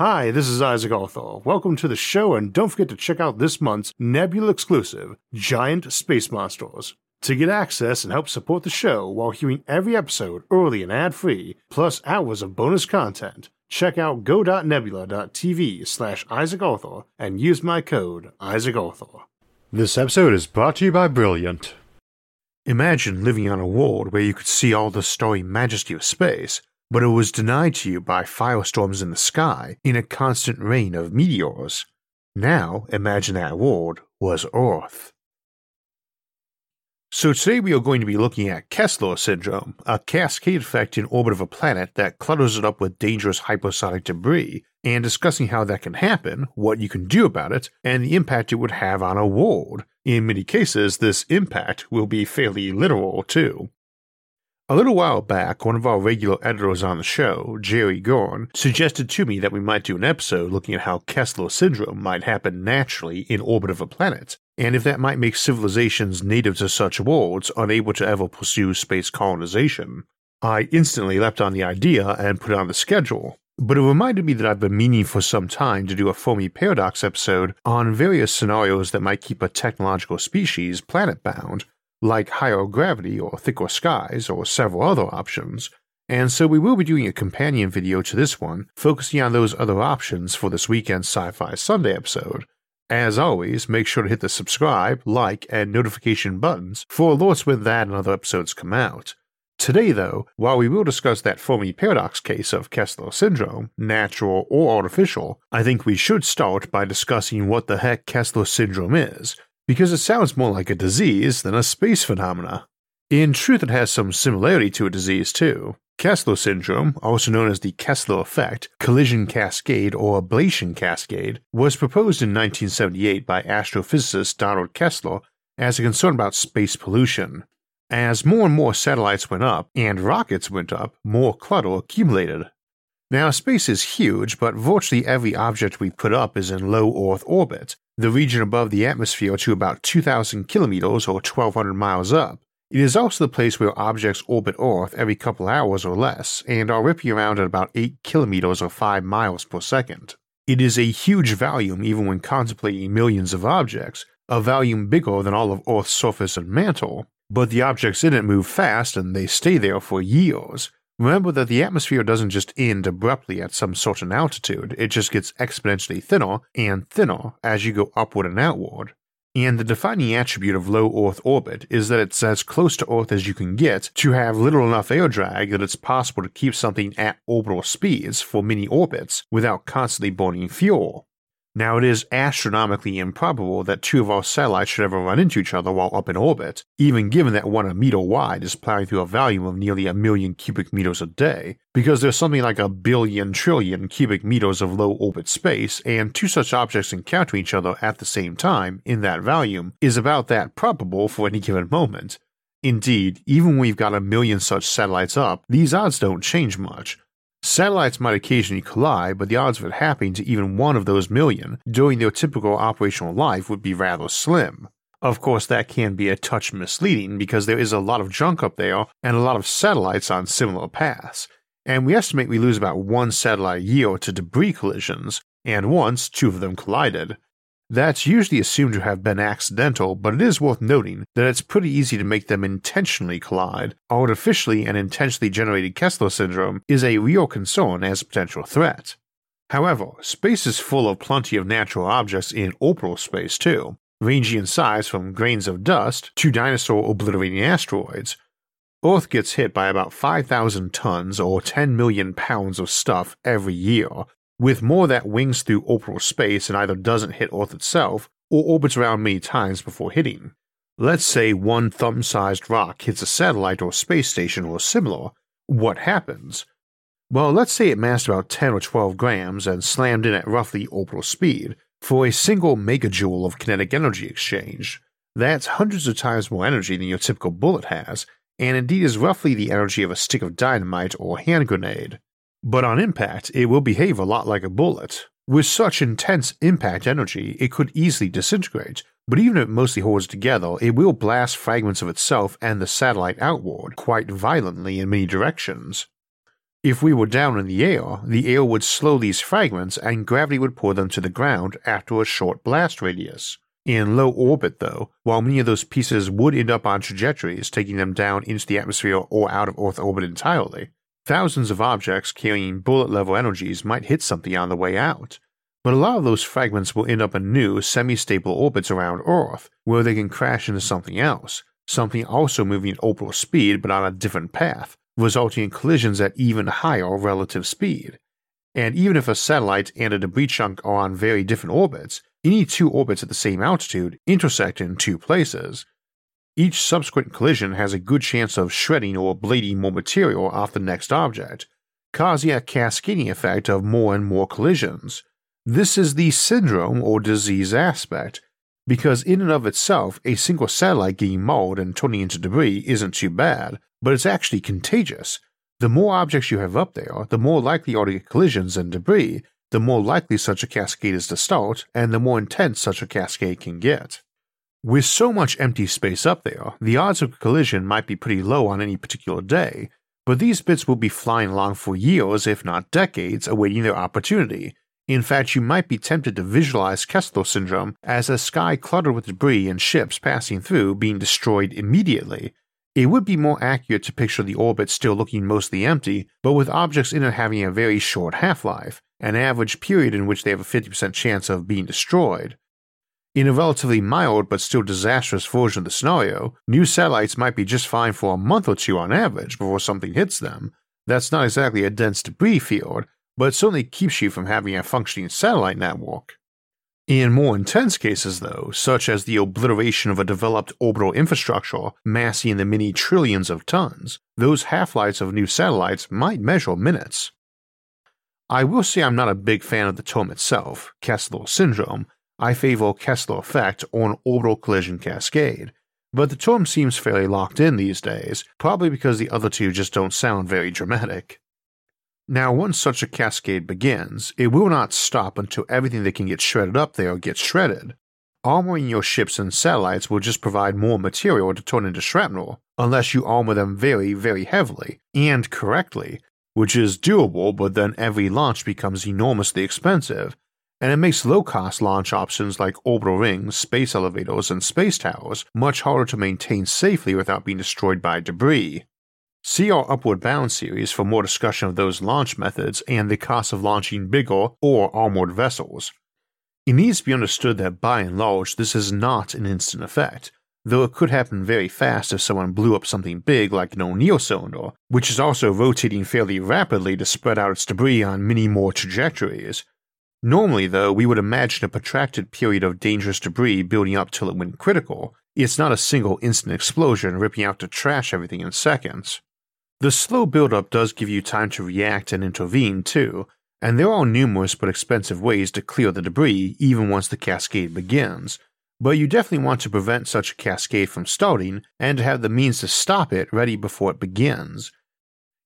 Hi, this is Isaac Arthur. Welcome to the show, and don't forget to check out this month's Nebula exclusive, Giant Space Monsters. To get access and help support the show while hearing every episode early and ad free, plus hours of bonus content, check out go.nebula.tv slash Isaac Arthur and use my code Isaac Arthur. This episode is brought to you by Brilliant. Imagine living on a world where you could see all the starry majesty of space but it was denied to you by firestorms in the sky in a constant rain of meteors. Now imagine that world was Earth. So today we are going to be looking at Kessler syndrome, a cascade effect in orbit of a planet that clutters it up with dangerous hypersonic debris, and discussing how that can happen, what you can do about it, and the impact it would have on a world. In many cases, this impact will be fairly literal too. A little while back, one of our regular editors on the show, Jerry Guern, suggested to me that we might do an episode looking at how Kessler syndrome might happen naturally in orbit of a planet, and if that might make civilizations native to such worlds unable to ever pursue space colonization. I instantly leapt on the idea and put it on the schedule, but it reminded me that I've been meaning for some time to do a Fermi Paradox episode on various scenarios that might keep a technological species planet bound, like higher gravity or thicker skies or several other options, and so we will be doing a companion video to this one focusing on those other options for this weekend Sci Fi Sunday episode. As always, make sure to hit the subscribe, like, and notification buttons for alerts when that and other episodes come out. Today, though, while we will discuss that Fermi paradox case of Kessler syndrome, natural or artificial, I think we should start by discussing what the heck Kessler syndrome is, because it sounds more like a disease than a space phenomena. In truth, it has some similarity to a disease too. Kessler syndrome, also known as the Kessler effect, collision cascade, or ablation cascade, was proposed in 1978 by astrophysicist Donald Kessler as a concern about space pollution. As more and more satellites went up and rockets went up, more clutter accumulated. Now, space is huge, but virtually every object we put up is in low Earth orbit, the region above the atmosphere to about 2,000 kilometers or 1,200 miles up. It is also the place where objects orbit Earth every couple hours or less and are ripping around at about 8 kilometers or 5 miles per second. It is a huge volume even when contemplating millions of objects, a volume bigger than all of Earth's surface and mantle, but the objects in it move fast and they stay there for years, Remember that the atmosphere doesn't just end abruptly at some certain altitude, it just gets exponentially thinner and thinner as you go upward and outward. And the defining attribute of low Earth orbit is that it's as close to Earth as you can get to have little enough air drag that it's possible to keep something at orbital speeds for many orbits without constantly burning fuel. Now, it is astronomically improbable that two of our satellites should ever run into each other while up in orbit, even given that one a meter wide is plowing through a volume of nearly a million cubic meters a day, because there's something like a billion trillion cubic meters of low orbit space, and two such objects encountering each other at the same time in that volume is about that probable for any given moment. Indeed, even when we've got a million such satellites up, these odds don't change much, Satellites might occasionally collide, but the odds of it happening to even one of those million during their typical operational life would be rather slim. Of course, that can be a touch misleading because there is a lot of junk up there and a lot of satellites on similar paths, and we estimate we lose about one satellite a year to debris collisions, and once two of them collided. That's usually assumed to have been accidental, but it is worth noting that it's pretty easy to make them intentionally collide. Artificially and intentionally generated Kessler syndrome is a real concern as a potential threat. However, space is full of plenty of natural objects in orbital space too, ranging in size from grains of dust to dinosaur obliterating asteroids. Earth gets hit by about 5,000 tons or 10 million pounds of stuff every year, with more that wings through orbital space and either doesn't hit Earth itself or orbits around many times before hitting. Let's say one thumb sized rock hits a satellite or space station or similar. What happens? Well, let's say it massed about 10 or 12 grams and slammed in at roughly orbital speed for a single megajoule of kinetic energy exchange. That's hundreds of times more energy than your typical bullet has, and indeed is roughly the energy of a stick of dynamite or hand grenade. But on impact, it will behave a lot like a bullet. With such intense impact energy, it could easily disintegrate, but even if it mostly holds together, it will blast fragments of itself and the satellite outward quite violently in many directions. If we were down in the air, the air would slow these fragments and gravity would pull them to the ground after a short blast radius. In low orbit, though, while many of those pieces would end up on trajectories taking them down into the atmosphere or out of Earth orbit entirely, thousands of objects carrying bullet level energies might hit something on the way out. But a lot of those fragments will end up in new, semi stable orbits around Earth, where they can crash into something else, something also moving at orbital speed but on a different path, resulting in collisions at even higher relative speed. And even if a satellite and a debris chunk are on very different orbits, any two orbits at the same altitude intersect in two places. Each subsequent collision has a good chance of shredding or ablating more material off the next object, causing a cascading effect of more and more collisions. This is the syndrome or disease aspect, because in and of itself, a single satellite getting mauled and turning into debris isn't too bad, but it's actually contagious. The more objects you have up there, the more likely are to get collisions and debris, the more likely such a cascade is to start, and the more intense such a cascade can get. With so much empty space up there, the odds of a collision might be pretty low on any particular day, but these bits will be flying along for years, if not decades, awaiting their opportunity, in fact, you might be tempted to visualize Kessler syndrome as a sky cluttered with debris and ships passing through being destroyed immediately. It would be more accurate to picture the orbit still looking mostly empty, but with objects in it having a very short half life, an average period in which they have a 50% chance of being destroyed. In a relatively mild but still disastrous version of the scenario, new satellites might be just fine for a month or two on average before something hits them. That's not exactly a dense debris field, but it certainly keeps you from having a functioning satellite network. In more intense cases, though, such as the obliteration of a developed orbital infrastructure massing in the many trillions of tons, those half lives of new satellites might measure minutes. I will say I'm not a big fan of the term itself, Kessler syndrome. I favor Kessler effect or orbital collision cascade, but the term seems fairly locked in these days, probably because the other two just don't sound very dramatic. Now, once such a cascade begins, it will not stop until everything that can get shredded up there gets shredded. Armoring your ships and satellites will just provide more material to turn into shrapnel, unless you armor them very, very heavily, and correctly, which is doable, but then every launch becomes enormously expensive, and it makes low cost launch options like orbital rings, space elevators, and space towers much harder to maintain safely without being destroyed by debris. See our Upward Bound series for more discussion of those launch methods and the cost of launching bigger or armored vessels. It needs to be understood that by and large, this is not an instant effect, though it could happen very fast if someone blew up something big like an O'Neill cylinder, which is also rotating fairly rapidly to spread out its debris on many more trajectories. Normally, though, we would imagine a protracted period of dangerous debris building up till it went critical. It's not a single instant explosion ripping out to trash everything in seconds. The slow build-up does give you time to react and intervene too, and there are numerous but expensive ways to clear the debris even once the cascade begins, but you definitely want to prevent such a cascade from starting and to have the means to stop it ready before it begins.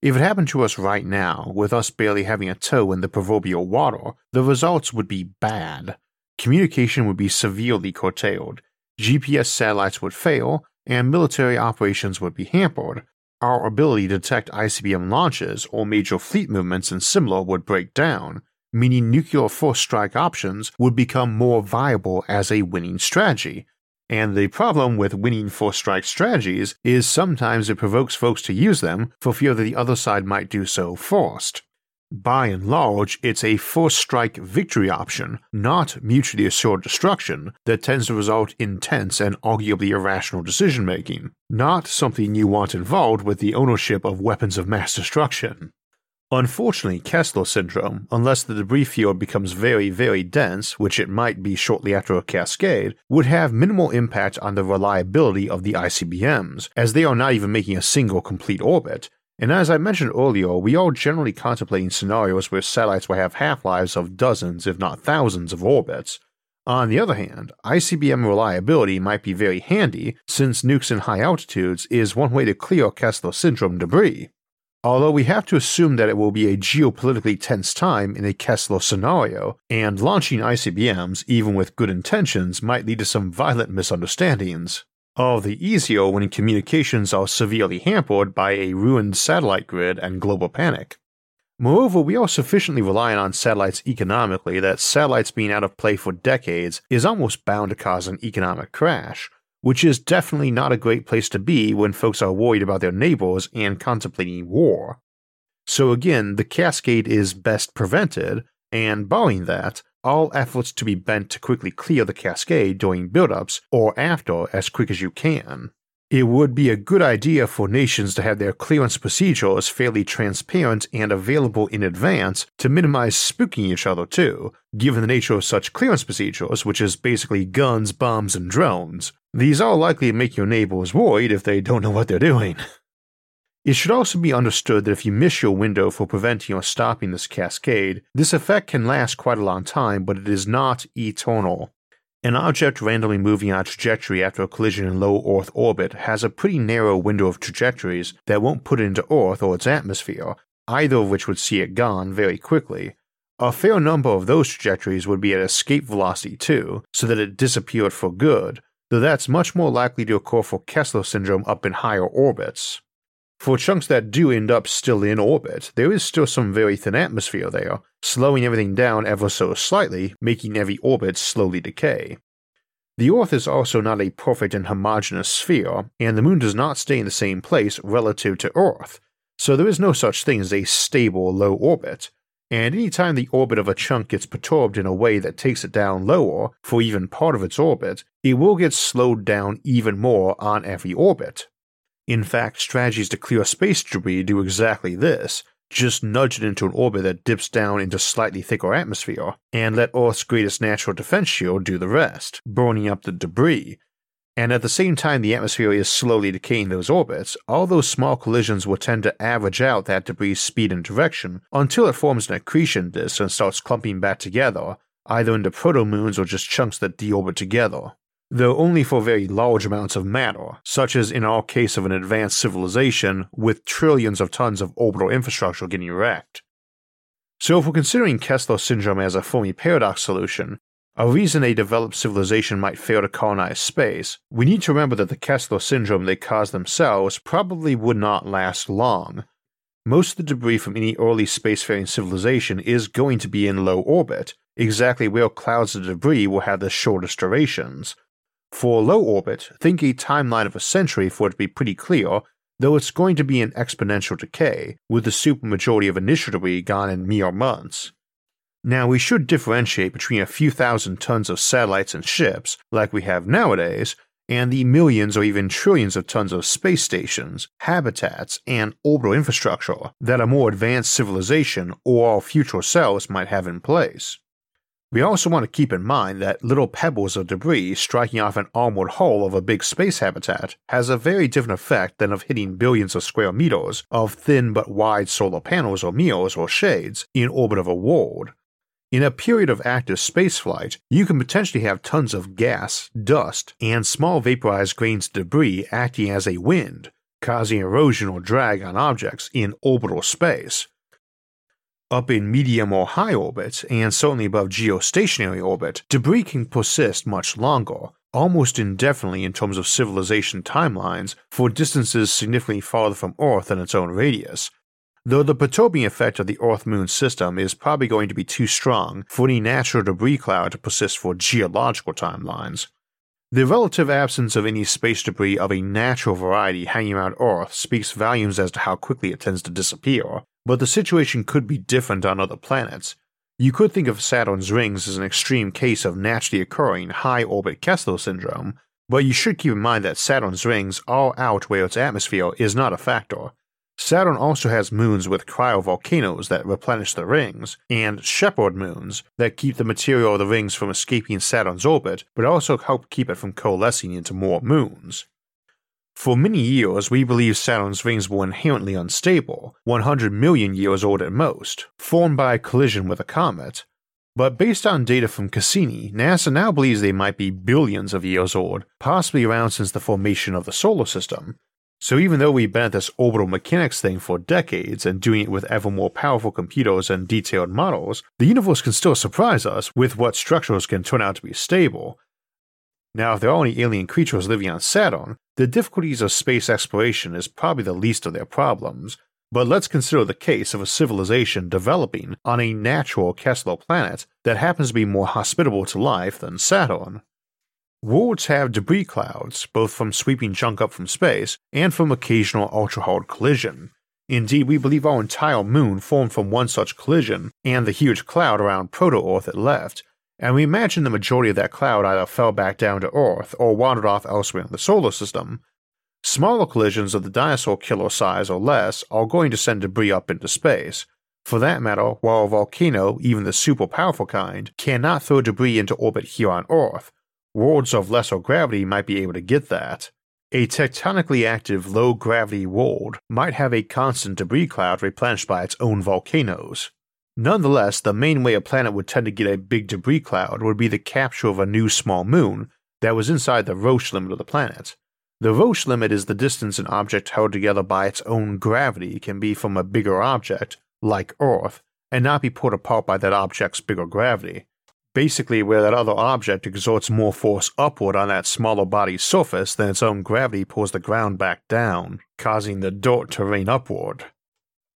If it happened to us right now, with us barely having a toe in the proverbial water, the results would be bad. Communication would be severely curtailed, GPS satellites would fail, and military operations would be hampered, our ability to detect ICBM launches or major fleet movements and similar would break down, meaning nuclear first strike options would become more viable as a winning strategy. And the problem with winning first strike strategies is sometimes it provokes folks to use them for fear that the other side might do so first. By and large, it's a first strike victory option, not mutually assured destruction, that tends to result in tense and arguably irrational decision making, not something you want involved with the ownership of weapons of mass destruction. Unfortunately, Kessler syndrome, unless the debris field becomes very, very dense, which it might be shortly after a cascade, would have minimal impact on the reliability of the ICBMs, as they are not even making a single complete orbit, and as I mentioned earlier, we are generally contemplating scenarios where satellites will have half lives of dozens, if not thousands, of orbits. On the other hand, ICBM reliability might be very handy since nukes in high altitudes is one way to clear Kessler syndrome debris. Although we have to assume that it will be a geopolitically tense time in a Kessler scenario, and launching ICBMs, even with good intentions, might lead to some violent misunderstandings. All the easier when communications are severely hampered by a ruined satellite grid and global panic. Moreover, we are sufficiently reliant on satellites economically that satellites being out of play for decades is almost bound to cause an economic crash, which is definitely not a great place to be when folks are worried about their neighbors and contemplating war. So again, the cascade is best prevented, and barring that, all efforts to be bent to quickly clear the cascade during buildups or after as quick as you can. It would be a good idea for nations to have their clearance procedures fairly transparent and available in advance to minimize spooking each other too, given the nature of such clearance procedures, which is basically guns, bombs, and drones. These are likely to make your neighbors worried if they don't know what they're doing. It should also be understood that if you miss your window for preventing or stopping this cascade, this effect can last quite a long time, but it is not eternal. An object randomly moving on a trajectory after a collision in low Earth orbit has a pretty narrow window of trajectories that won't put it into Earth or its atmosphere, either of which would see it gone very quickly. A fair number of those trajectories would be at escape velocity too, so that it disappeared for good, though that's much more likely to occur for Kessler syndrome up in higher orbits. For chunks that do end up still in orbit, there is still some very thin atmosphere there, slowing everything down ever so slightly, making every orbit slowly decay. The Earth is also not a perfect and homogeneous sphere, and the Moon does not stay in the same place relative to Earth, so there is no such thing as a stable low orbit, and any time the orbit of a chunk gets perturbed in a way that takes it down lower for even part of its orbit, it will get slowed down even more on every orbit. In fact, strategies to clear space debris do exactly this just nudge it into an orbit that dips down into slightly thicker atmosphere, and let Earth's greatest natural defense shield do the rest, burning up the debris. And at the same time the atmosphere is slowly decaying those orbits, all those small collisions will tend to average out that debris' speed and direction until it forms an accretion disk and starts clumping back together, either into proto-moons or just chunks that deorbit together though only for very large amounts of matter, such as in our case of an advanced civilization with trillions of tons of orbital infrastructure getting wrecked. So, if we're considering Kessler syndrome as a Fermi paradox solution, a reason a developed civilization might fail to colonize space, we need to remember that the Kessler syndrome they caused themselves probably would not last long. Most of the debris from any early spacefaring civilization is going to be in low orbit, exactly where clouds of debris will have the shortest durations, for low orbit, think a timeline of a century for it to be pretty clear, though it's going to be an exponential decay, with the supermajority of initial debris gone in mere months. Now, we should differentiate between a few thousand tons of satellites and ships, like we have nowadays, and the millions or even trillions of tons of space stations, habitats, and orbital infrastructure that a more advanced civilization or our future selves might have in place. We also want to keep in mind that little pebbles of debris striking off an armored hull of a big space habitat has a very different effect than of hitting billions of square meters of thin but wide solar panels or mirrors or shades in orbit of a world. In a period of active spaceflight, you can potentially have tons of gas, dust, and small vaporized grains of debris acting as a wind, causing erosion or drag on objects in orbital space, up in medium or high orbit, and certainly above geostationary orbit, debris can persist much longer, almost indefinitely in terms of civilization timelines, for distances significantly farther from Earth than its own radius. Though the perturbing effect of the Earth Moon system is probably going to be too strong for any natural debris cloud to persist for geological timelines. The relative absence of any space debris of a natural variety hanging around Earth speaks volumes as to how quickly it tends to disappear, but the situation could be different on other planets. You could think of Saturn's rings as an extreme case of naturally occurring high orbit Kessler syndrome, but you should keep in mind that Saturn's rings are out where its atmosphere is not a factor. Saturn also has moons with cryovolcanoes that replenish the rings, and shepherd moons that keep the material of the rings from escaping Saturn's orbit, but also help keep it from coalescing into more moons. For many years, we believed Saturn's rings were inherently unstable, 100 million years old at most, formed by a collision with a comet. But based on data from Cassini, NASA now believes they might be billions of years old, possibly around since the formation of the solar system. So even though we've been at this orbital mechanics thing for decades and doing it with ever more powerful computers and detailed models, the universe can still surprise us with what structures can turn out to be stable, now, if there are any alien creatures living on Saturn, the difficulties of space exploration is probably the least of their problems, But let's consider the case of a civilization developing on a natural Kessler planet that happens to be more hospitable to life than Saturn. Worlds have debris clouds, both from sweeping junk up from space and from occasional ultra hard collision. Indeed, we believe our entire moon formed from one such collision and the huge cloud around Proto Earth it left, and we imagine the majority of that cloud either fell back down to Earth or wandered off elsewhere in the solar system. Smaller collisions of the dinosaur killer size or less are going to send debris up into space. For that matter, while a volcano, even the super powerful kind, cannot throw debris into orbit here on Earth, Worlds of lesser gravity might be able to get that. A tectonically active low gravity world might have a constant debris cloud replenished by its own volcanoes. Nonetheless, the main way a planet would tend to get a big debris cloud would be the capture of a new small moon that was inside the Roche limit of the planet. The Roche limit is the distance an object held together by its own gravity can be from a bigger object, like Earth, and not be pulled apart by that object's bigger gravity basically where that other object exerts more force upward on that smaller body's surface than its own gravity pulls the ground back down, causing the dirt to rain upward.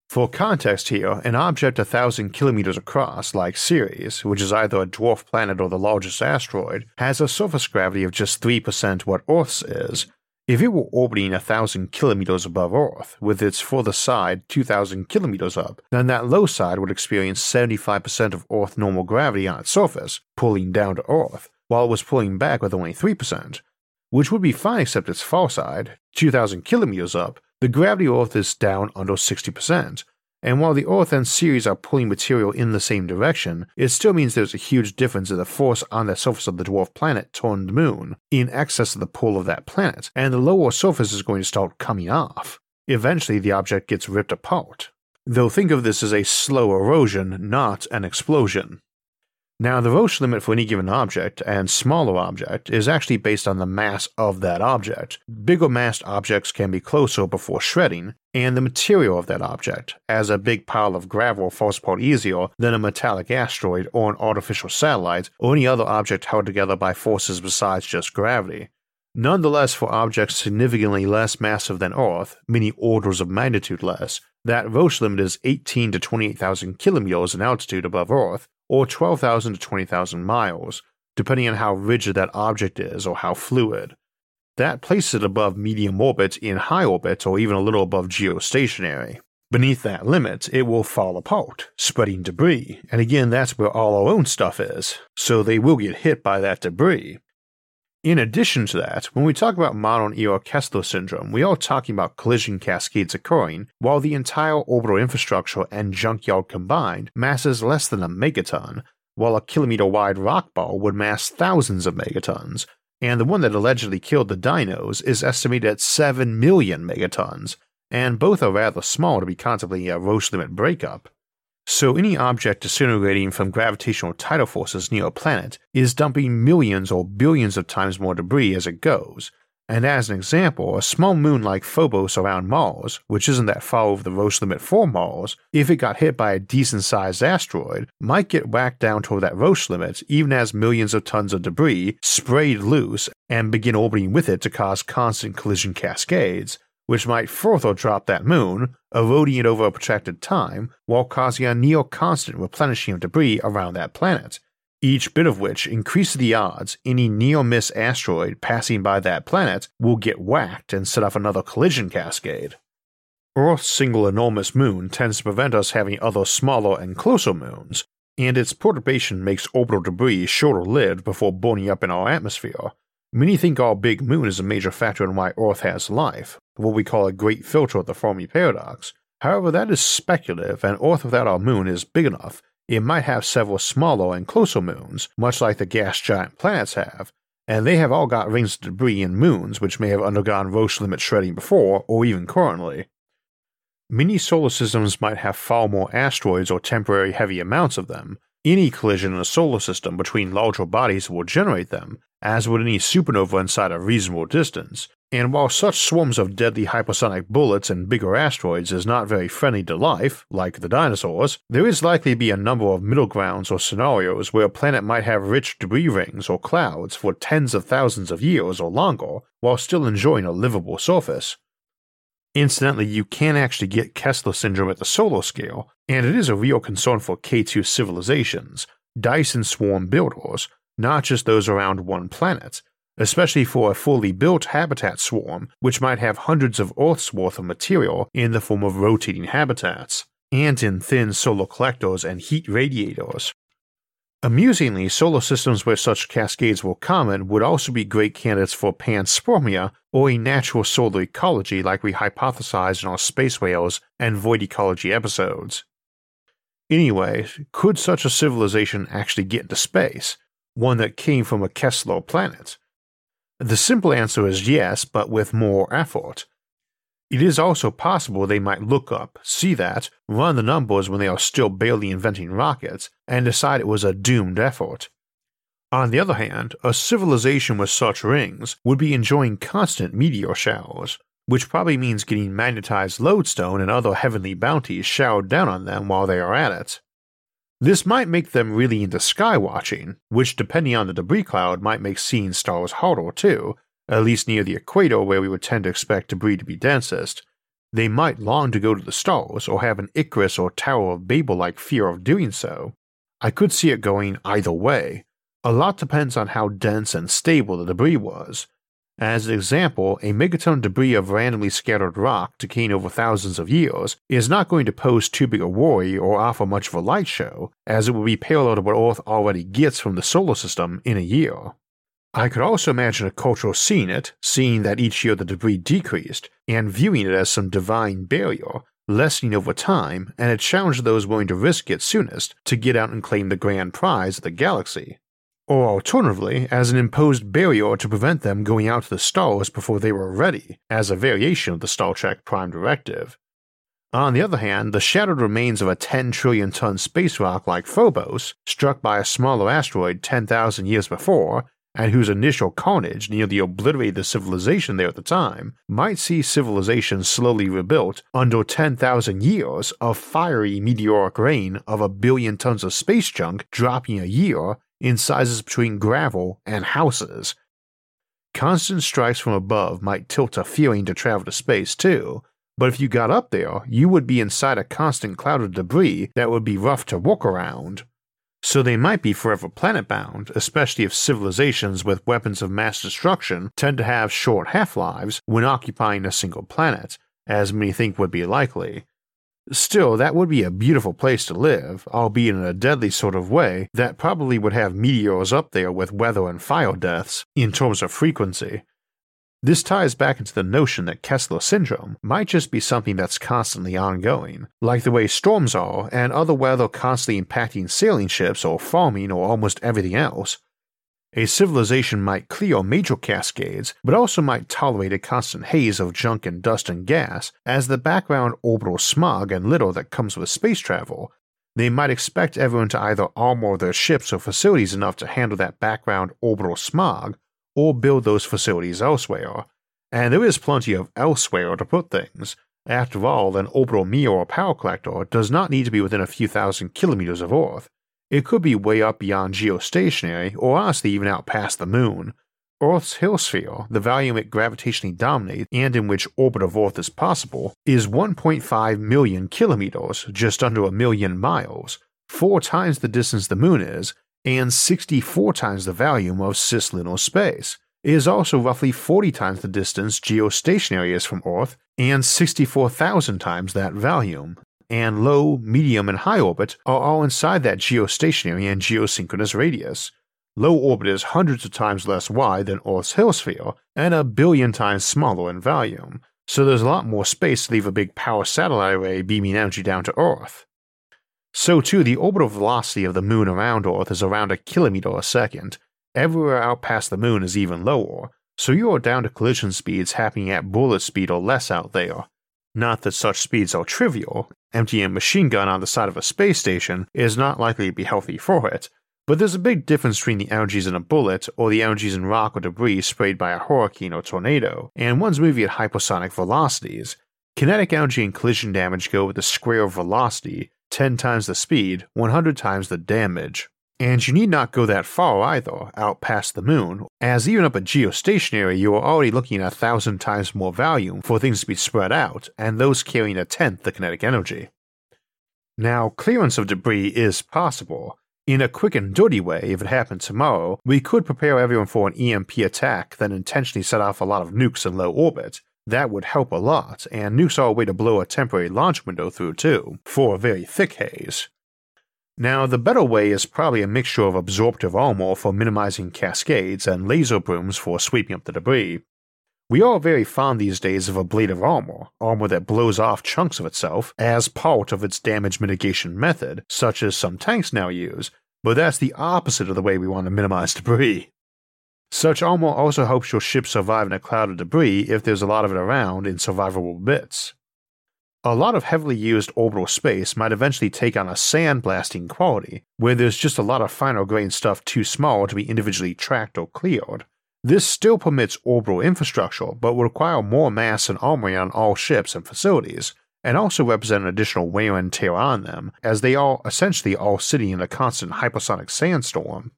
For context here, an object a thousand kilometers across, like Ceres, which is either a dwarf planet or the largest asteroid, has a surface gravity of just 3% what Earth's is, if it were orbiting a thousand kilometers above Earth, with its further side 2,000 kilometers up, then that low side would experience 75% of Earth normal gravity on its surface, pulling down to Earth, while it was pulling back with only 3%, which would be fine except its far side, 2,000 kilometers up, the gravity of Earth is down under 60%, and while the Earth and Ceres are pulling material in the same direction, it still means there's a huge difference in the force on the surface of the dwarf planet turned moon, in excess of the pull of that planet, and the lower surface is going to start coming off. Eventually, the object gets ripped apart. Though think of this as a slow erosion, not an explosion. Now, the Roche limit for any given object and smaller object is actually based on the mass of that object. Bigger massed objects can be closer before shredding, and the material of that object, as a big pile of gravel falls apart easier than a metallic asteroid or an artificial satellite or any other object held together by forces besides just gravity. Nonetheless, for objects significantly less massive than Earth, many orders of magnitude less, that Roche limit is 18 to 28,000 kilometers in altitude above Earth, or 12,000 to 20,000 miles, depending on how rigid that object is or how fluid. That places it above medium orbit in high orbit or even a little above geostationary. Beneath that limit, it will fall apart, spreading debris, and again, that's where all our own stuff is, so they will get hit by that debris. In addition to that, when we talk about modern era Kessler syndrome, we are talking about collision cascades occurring while the entire orbital infrastructure and junkyard combined masses less than a megaton, while a kilometer wide rock ball would mass thousands of megatons, and the one that allegedly killed the dinos is estimated at 7 million megatons, and both are rather small to be contemplating a Roche limit breakup. So any object disintegrating from gravitational tidal forces near a planet is dumping millions or billions of times more debris as it goes. And as an example, a small moon like Phobos around Mars, which isn't that far over the Roche limit for Mars, if it got hit by a decent sized asteroid, might get whacked down toward that Roche limit even as millions of tons of debris sprayed loose and begin orbiting with it to cause constant collision cascades, which might further drop that moon, eroding it over a protracted time, while causing a near constant replenishing of debris around that planet, each bit of which increases the odds any near miss asteroid passing by that planet will get whacked and set off another collision cascade. Earth's single enormous moon tends to prevent us having other smaller and closer moons, and its perturbation makes orbital debris shorter lived before burning up in our atmosphere, Many think our big moon is a major factor in why Earth has life, what we call a great filter of the Fermi paradox. However, that is speculative, and Earth without our moon is big enough. It might have several smaller and closer moons, much like the gas giant planets have, and they have all got rings of debris and moons which may have undergone Roche limit shredding before, or even currently. Many solar systems might have far more asteroids or temporary heavy amounts of them. Any collision in a solar system between larger bodies will generate them, as would any supernova inside a reasonable distance, and while such swarms of deadly hypersonic bullets and bigger asteroids is not very friendly to life, like the dinosaurs, there is likely to be a number of middle grounds or scenarios where a planet might have rich debris rings or clouds for tens of thousands of years or longer while still enjoying a livable surface. Incidentally, you can actually get Kessler syndrome at the solar scale, and it is a real concern for K2 civilizations, Dyson swarm builders, not just those around one planet, especially for a fully built habitat swarm, which might have hundreds of Earth's worth of material in the form of rotating habitats, and in thin solar collectors and heat radiators. Amusingly, solar systems where such cascades were common would also be great candidates for panspermia or a natural solar ecology like we hypothesized in our space whales and void ecology episodes. Anyway, could such a civilization actually get into space, one that came from a Kessler planet? The simple answer is yes, but with more effort. It is also possible they might look up, see that, run the numbers when they are still barely inventing rockets, and decide it was a doomed effort. On the other hand, a civilization with such rings would be enjoying constant meteor showers, which probably means getting magnetized lodestone and other heavenly bounties showered down on them while they are at it. This might make them really into sky watching, which, depending on the debris cloud, might make seeing stars harder too, at least near the equator where we would tend to expect debris to be densest. They might long to go to the stars or have an Icarus or Tower of Babel like fear of doing so. I could see it going either way. A lot depends on how dense and stable the debris was, as an example, a megaton debris of randomly scattered rock decaying over thousands of years is not going to pose too big a worry or offer much of a light show, as it will be parallel to what Earth already gets from the solar system in a year. I could also imagine a culture seeing it, seeing that each year the debris decreased, and viewing it as some divine barrier, lessening over time, and a challenge to those willing to risk it soonest to get out and claim the grand prize of the galaxy or alternatively, as an imposed barrier to prevent them going out to the stars before they were ready, as a variation of the Star Trek Prime Directive. On the other hand, the shattered remains of a 10 trillion ton space rock like Phobos, struck by a smaller asteroid 10,000 years before, and whose initial carnage nearly obliterated the civilization there at the time, might see civilization slowly rebuilt under 10,000 years of fiery meteoric rain of a billion tons of space junk dropping a year in sizes between gravel and houses. Constant strikes from above might tilt a feeling to travel to space too, but if you got up there, you would be inside a constant cloud of debris that would be rough to walk around. So they might be forever planet bound, especially if civilizations with weapons of mass destruction tend to have short half lives when occupying a single planet, as many think would be likely. Still, that would be a beautiful place to live, albeit in a deadly sort of way that probably would have meteors up there with weather and fire deaths in terms of frequency. This ties back into the notion that Kessler syndrome might just be something that's constantly ongoing, like the way storms are and other weather constantly impacting sailing ships or farming or almost everything else, a civilization might clear major cascades, but also might tolerate a constant haze of junk and dust and gas as the background orbital smog and litter that comes with space travel. They might expect everyone to either armor their ships or facilities enough to handle that background orbital smog, or build those facilities elsewhere. And there is plenty of elsewhere to put things. After all, an orbital meteor power collector does not need to be within a few thousand kilometers of Earth. It could be way up beyond geostationary, or honestly even out past the moon. Earth's Hill sphere, the volume it gravitationally dominates and in which orbit of Earth is possible, is 1.5 million kilometers, just under a million miles, four times the distance the moon is, and 64 times the volume of cislunar space. It is also roughly 40 times the distance geostationary is from Earth, and 64,000 times that volume and low, medium, and high orbit are all inside that geostationary and geosynchronous radius. Low orbit is hundreds of times less wide than Earth's Hill sphere and a billion times smaller in volume, so there's a lot more space to leave a big power satellite array beaming energy down to Earth. So, too, the orbital velocity of the Moon around Earth is around a kilometer a second. Everywhere out past the Moon is even lower, so you are down to collision speeds happening at bullet speed or less out there. Not that such speeds are trivial, emptying a machine gun on the side of a space station is not likely to be healthy for it, but there's a big difference between the energies in a bullet or the energies in rock or debris sprayed by a hurricane or tornado, and one's moving at hypersonic velocities. Kinetic energy and collision damage go with the square of velocity, 10 times the speed, 100 times the damage. And you need not go that far either, out past the moon, as even up at geostationary you are already looking at a thousand times more volume for things to be spread out, and those carrying a tenth the kinetic energy. Now, clearance of debris is possible. In a quick and dirty way, if it happened tomorrow, we could prepare everyone for an EMP attack, then intentionally set off a lot of nukes in low orbit, that would help a lot, and nukes are a way to blow a temporary launch window through too, for a very thick haze. Now, the better way is probably a mixture of absorptive armor for minimizing cascades and laser brooms for sweeping up the debris. We are very fond these days of ablative armor, armor that blows off chunks of itself as part of its damage mitigation method, such as some tanks now use, but that's the opposite of the way we want to minimize debris. Such armor also helps your ship survive in a cloud of debris if there's a lot of it around in survivable bits. A lot of heavily used orbital space might eventually take on a sandblasting quality, where there's just a lot of finer grained stuff too small to be individually tracked or cleared. This still permits orbital infrastructure, but will require more mass and armory on all ships and facilities, and also represent an additional wear and tear on them, as they are essentially all sitting in a constant hypersonic sandstorm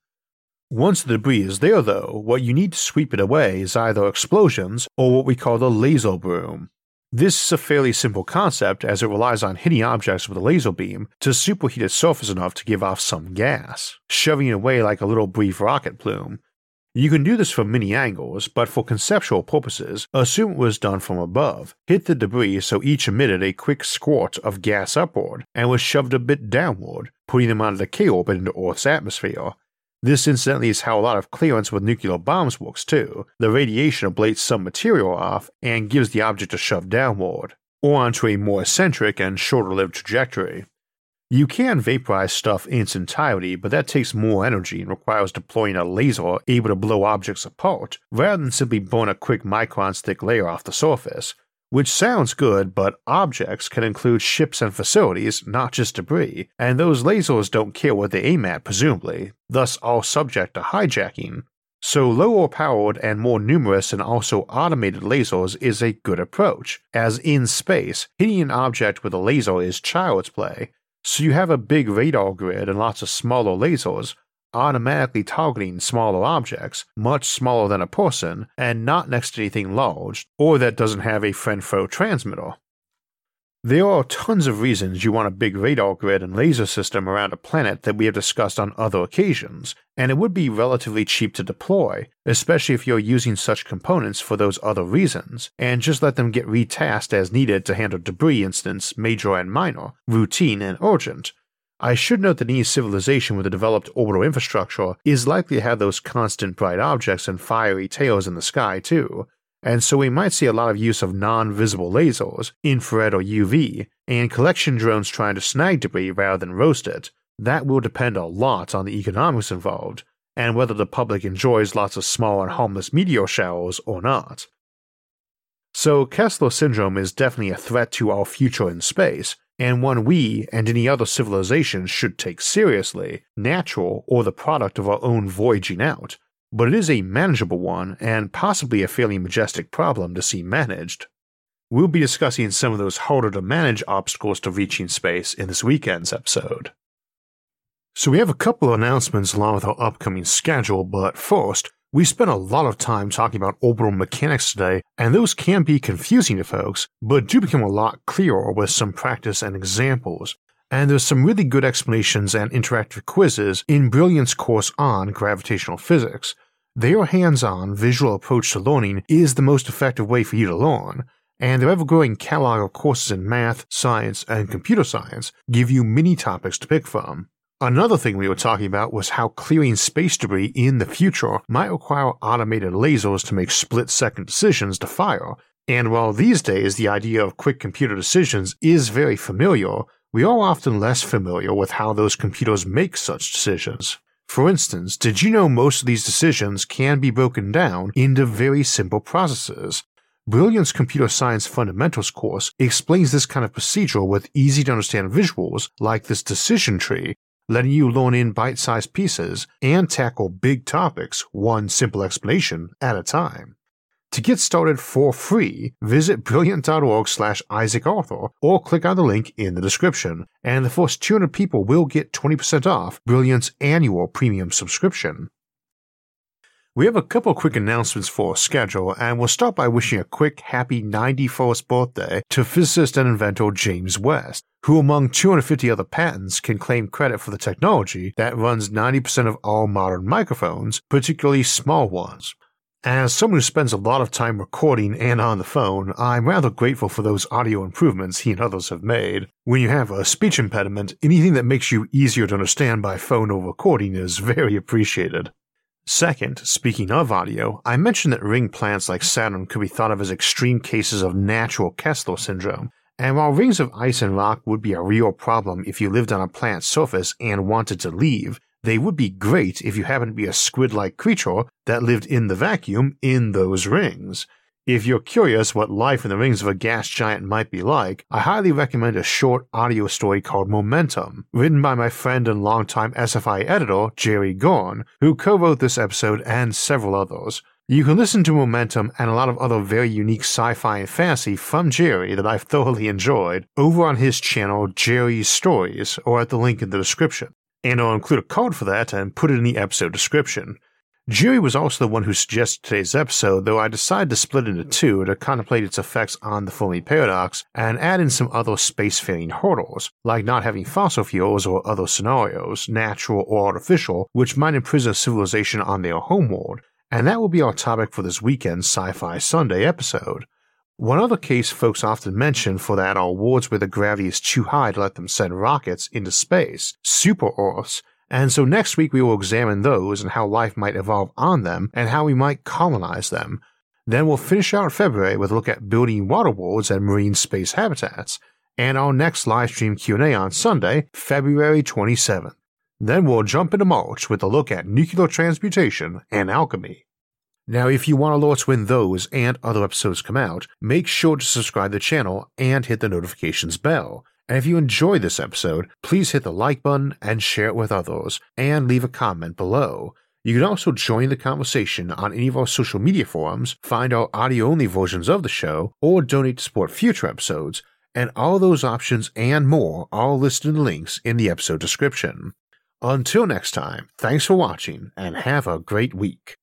once the debris is there, though, what you need to sweep it away is either explosions or what we call the laser broom. This is a fairly simple concept as it relies on hitting objects with a laser beam to superheat its surface enough to give off some gas, shoving it away like a little brief rocket plume. You can do this from many angles, but for conceptual purposes, assume it was done from above. Hit the debris so each emitted a quick squirt of gas upward and was shoved a bit downward, putting them out of the K orbit into Earth's atmosphere, this incidentally is how a lot of clearance with nuclear bombs works too. The radiation ablates some material off and gives the object a shove downward, or onto a more eccentric and shorter lived trajectory. You can vaporize stuff in its entirety, but that takes more energy and requires deploying a laser able to blow objects apart, rather than simply burn a quick micron thick layer off the surface, which sounds good, but objects can include ships and facilities, not just debris, and those lasers don't care what they aim at, presumably, thus all subject to hijacking. So, lower powered and more numerous and also automated lasers is a good approach, as in space, hitting an object with a laser is child's play. So, you have a big radar grid and lots of smaller lasers, automatically targeting smaller objects, much smaller than a person, and not next to anything large, or that doesn't have a friend foe transmitter. There are tons of reasons you want a big radar grid and laser system around a planet that we have discussed on other occasions, and it would be relatively cheap to deploy, especially if you're using such components for those other reasons, and just let them get retasked as needed to handle debris incidents, major and minor, routine and urgent, I should note that any civilization with a developed orbital infrastructure is likely to have those constant bright objects and fiery tails in the sky too, and so we might see a lot of use of non visible lasers, infrared or UV, and collection drones trying to snag debris rather than roast it. That will depend a lot on the economics involved, and whether the public enjoys lots of small and harmless meteor showers or not. So, Kessler syndrome is definitely a threat to our future in space, and one we and any other civilization should take seriously, natural or the product of our own voyaging out, but it is a manageable one and possibly a fairly majestic problem to see managed. We'll be discussing some of those harder to manage obstacles to reaching space in this weekend's episode. So, we have a couple of announcements along with our upcoming schedule, but first, we spent a lot of time talking about orbital mechanics today, and those can be confusing to folks, but do become a lot clearer with some practice and examples. And there's some really good explanations and interactive quizzes in Brilliant's course on gravitational physics. Their hands on, visual approach to learning is the most effective way for you to learn, and their ever growing catalog of courses in math, science, and computer science give you many topics to pick from. Another thing we were talking about was how clearing space debris in the future might require automated lasers to make split second decisions to fire. And while these days the idea of quick computer decisions is very familiar, we are often less familiar with how those computers make such decisions. For instance, did you know most of these decisions can be broken down into very simple processes? Brilliant's Computer Science Fundamentals course explains this kind of procedure with easy to understand visuals like this decision tree letting you learn in bite sized pieces and tackle big topics one simple explanation at a time. To get started for free, visit brilliant.org slash Isaac or click on the link in the description, and the first 200 people will get 20% off Brilliant's annual premium subscription. We have a couple quick announcements for schedule, and we'll start by wishing a quick happy 91st birthday to physicist and inventor James West, who among 250 other patents can claim credit for the technology that runs 90% of all modern microphones, particularly small ones. As someone who spends a lot of time recording and on the phone, I'm rather grateful for those audio improvements he and others have made. When you have a speech impediment, anything that makes you easier to understand by phone or recording is very appreciated. Second, speaking of audio, I mentioned that ring planets like Saturn could be thought of as extreme cases of natural Kessler syndrome. And while rings of ice and rock would be a real problem if you lived on a planet's surface and wanted to leave, they would be great if you happened to be a squid like creature that lived in the vacuum in those rings. If you're curious what life in the rings of a gas giant might be like, I highly recommend a short audio story called Momentum, written by my friend and longtime SFI editor Jerry Guern, who co wrote this episode and several others. You can listen to Momentum and a lot of other very unique sci fi and fantasy from Jerry that I've thoroughly enjoyed over on his channel Jerry's Stories or at the link in the description and I'll include a code for that and put it in the episode description. Jerry was also the one who suggested today's episode, though I decided to split it into two to contemplate its effects on the Fermi paradox and add in some other spacefaring hurdles, like not having fossil fuels or other scenarios, natural or artificial, which might imprison civilization on their homeworld, and that will be our topic for this weekend's Sci Fi Sunday episode. One other case folks often mention for that are worlds where the gravity is too high to let them send rockets into space, super Earths, and so next week we will examine those and how life might evolve on them and how we might colonize them. Then we'll finish out February with a look at building water worlds and marine space habitats, and our next live stream Q&A on Sunday, February 27th. Then we'll jump into March with a look at nuclear transmutation and alchemy. Now, if you want alerts when those and other episodes come out, make sure to subscribe to the channel and hit the notifications bell. And if you enjoyed this episode, please hit the like button and share it with others, and leave a comment below. You can also join the conversation on any of our social media forums, find our audio only versions of the show, or donate to support future episodes, and all those options and more are listed in the links in the episode description. Until next time, thanks for watching and have a great week.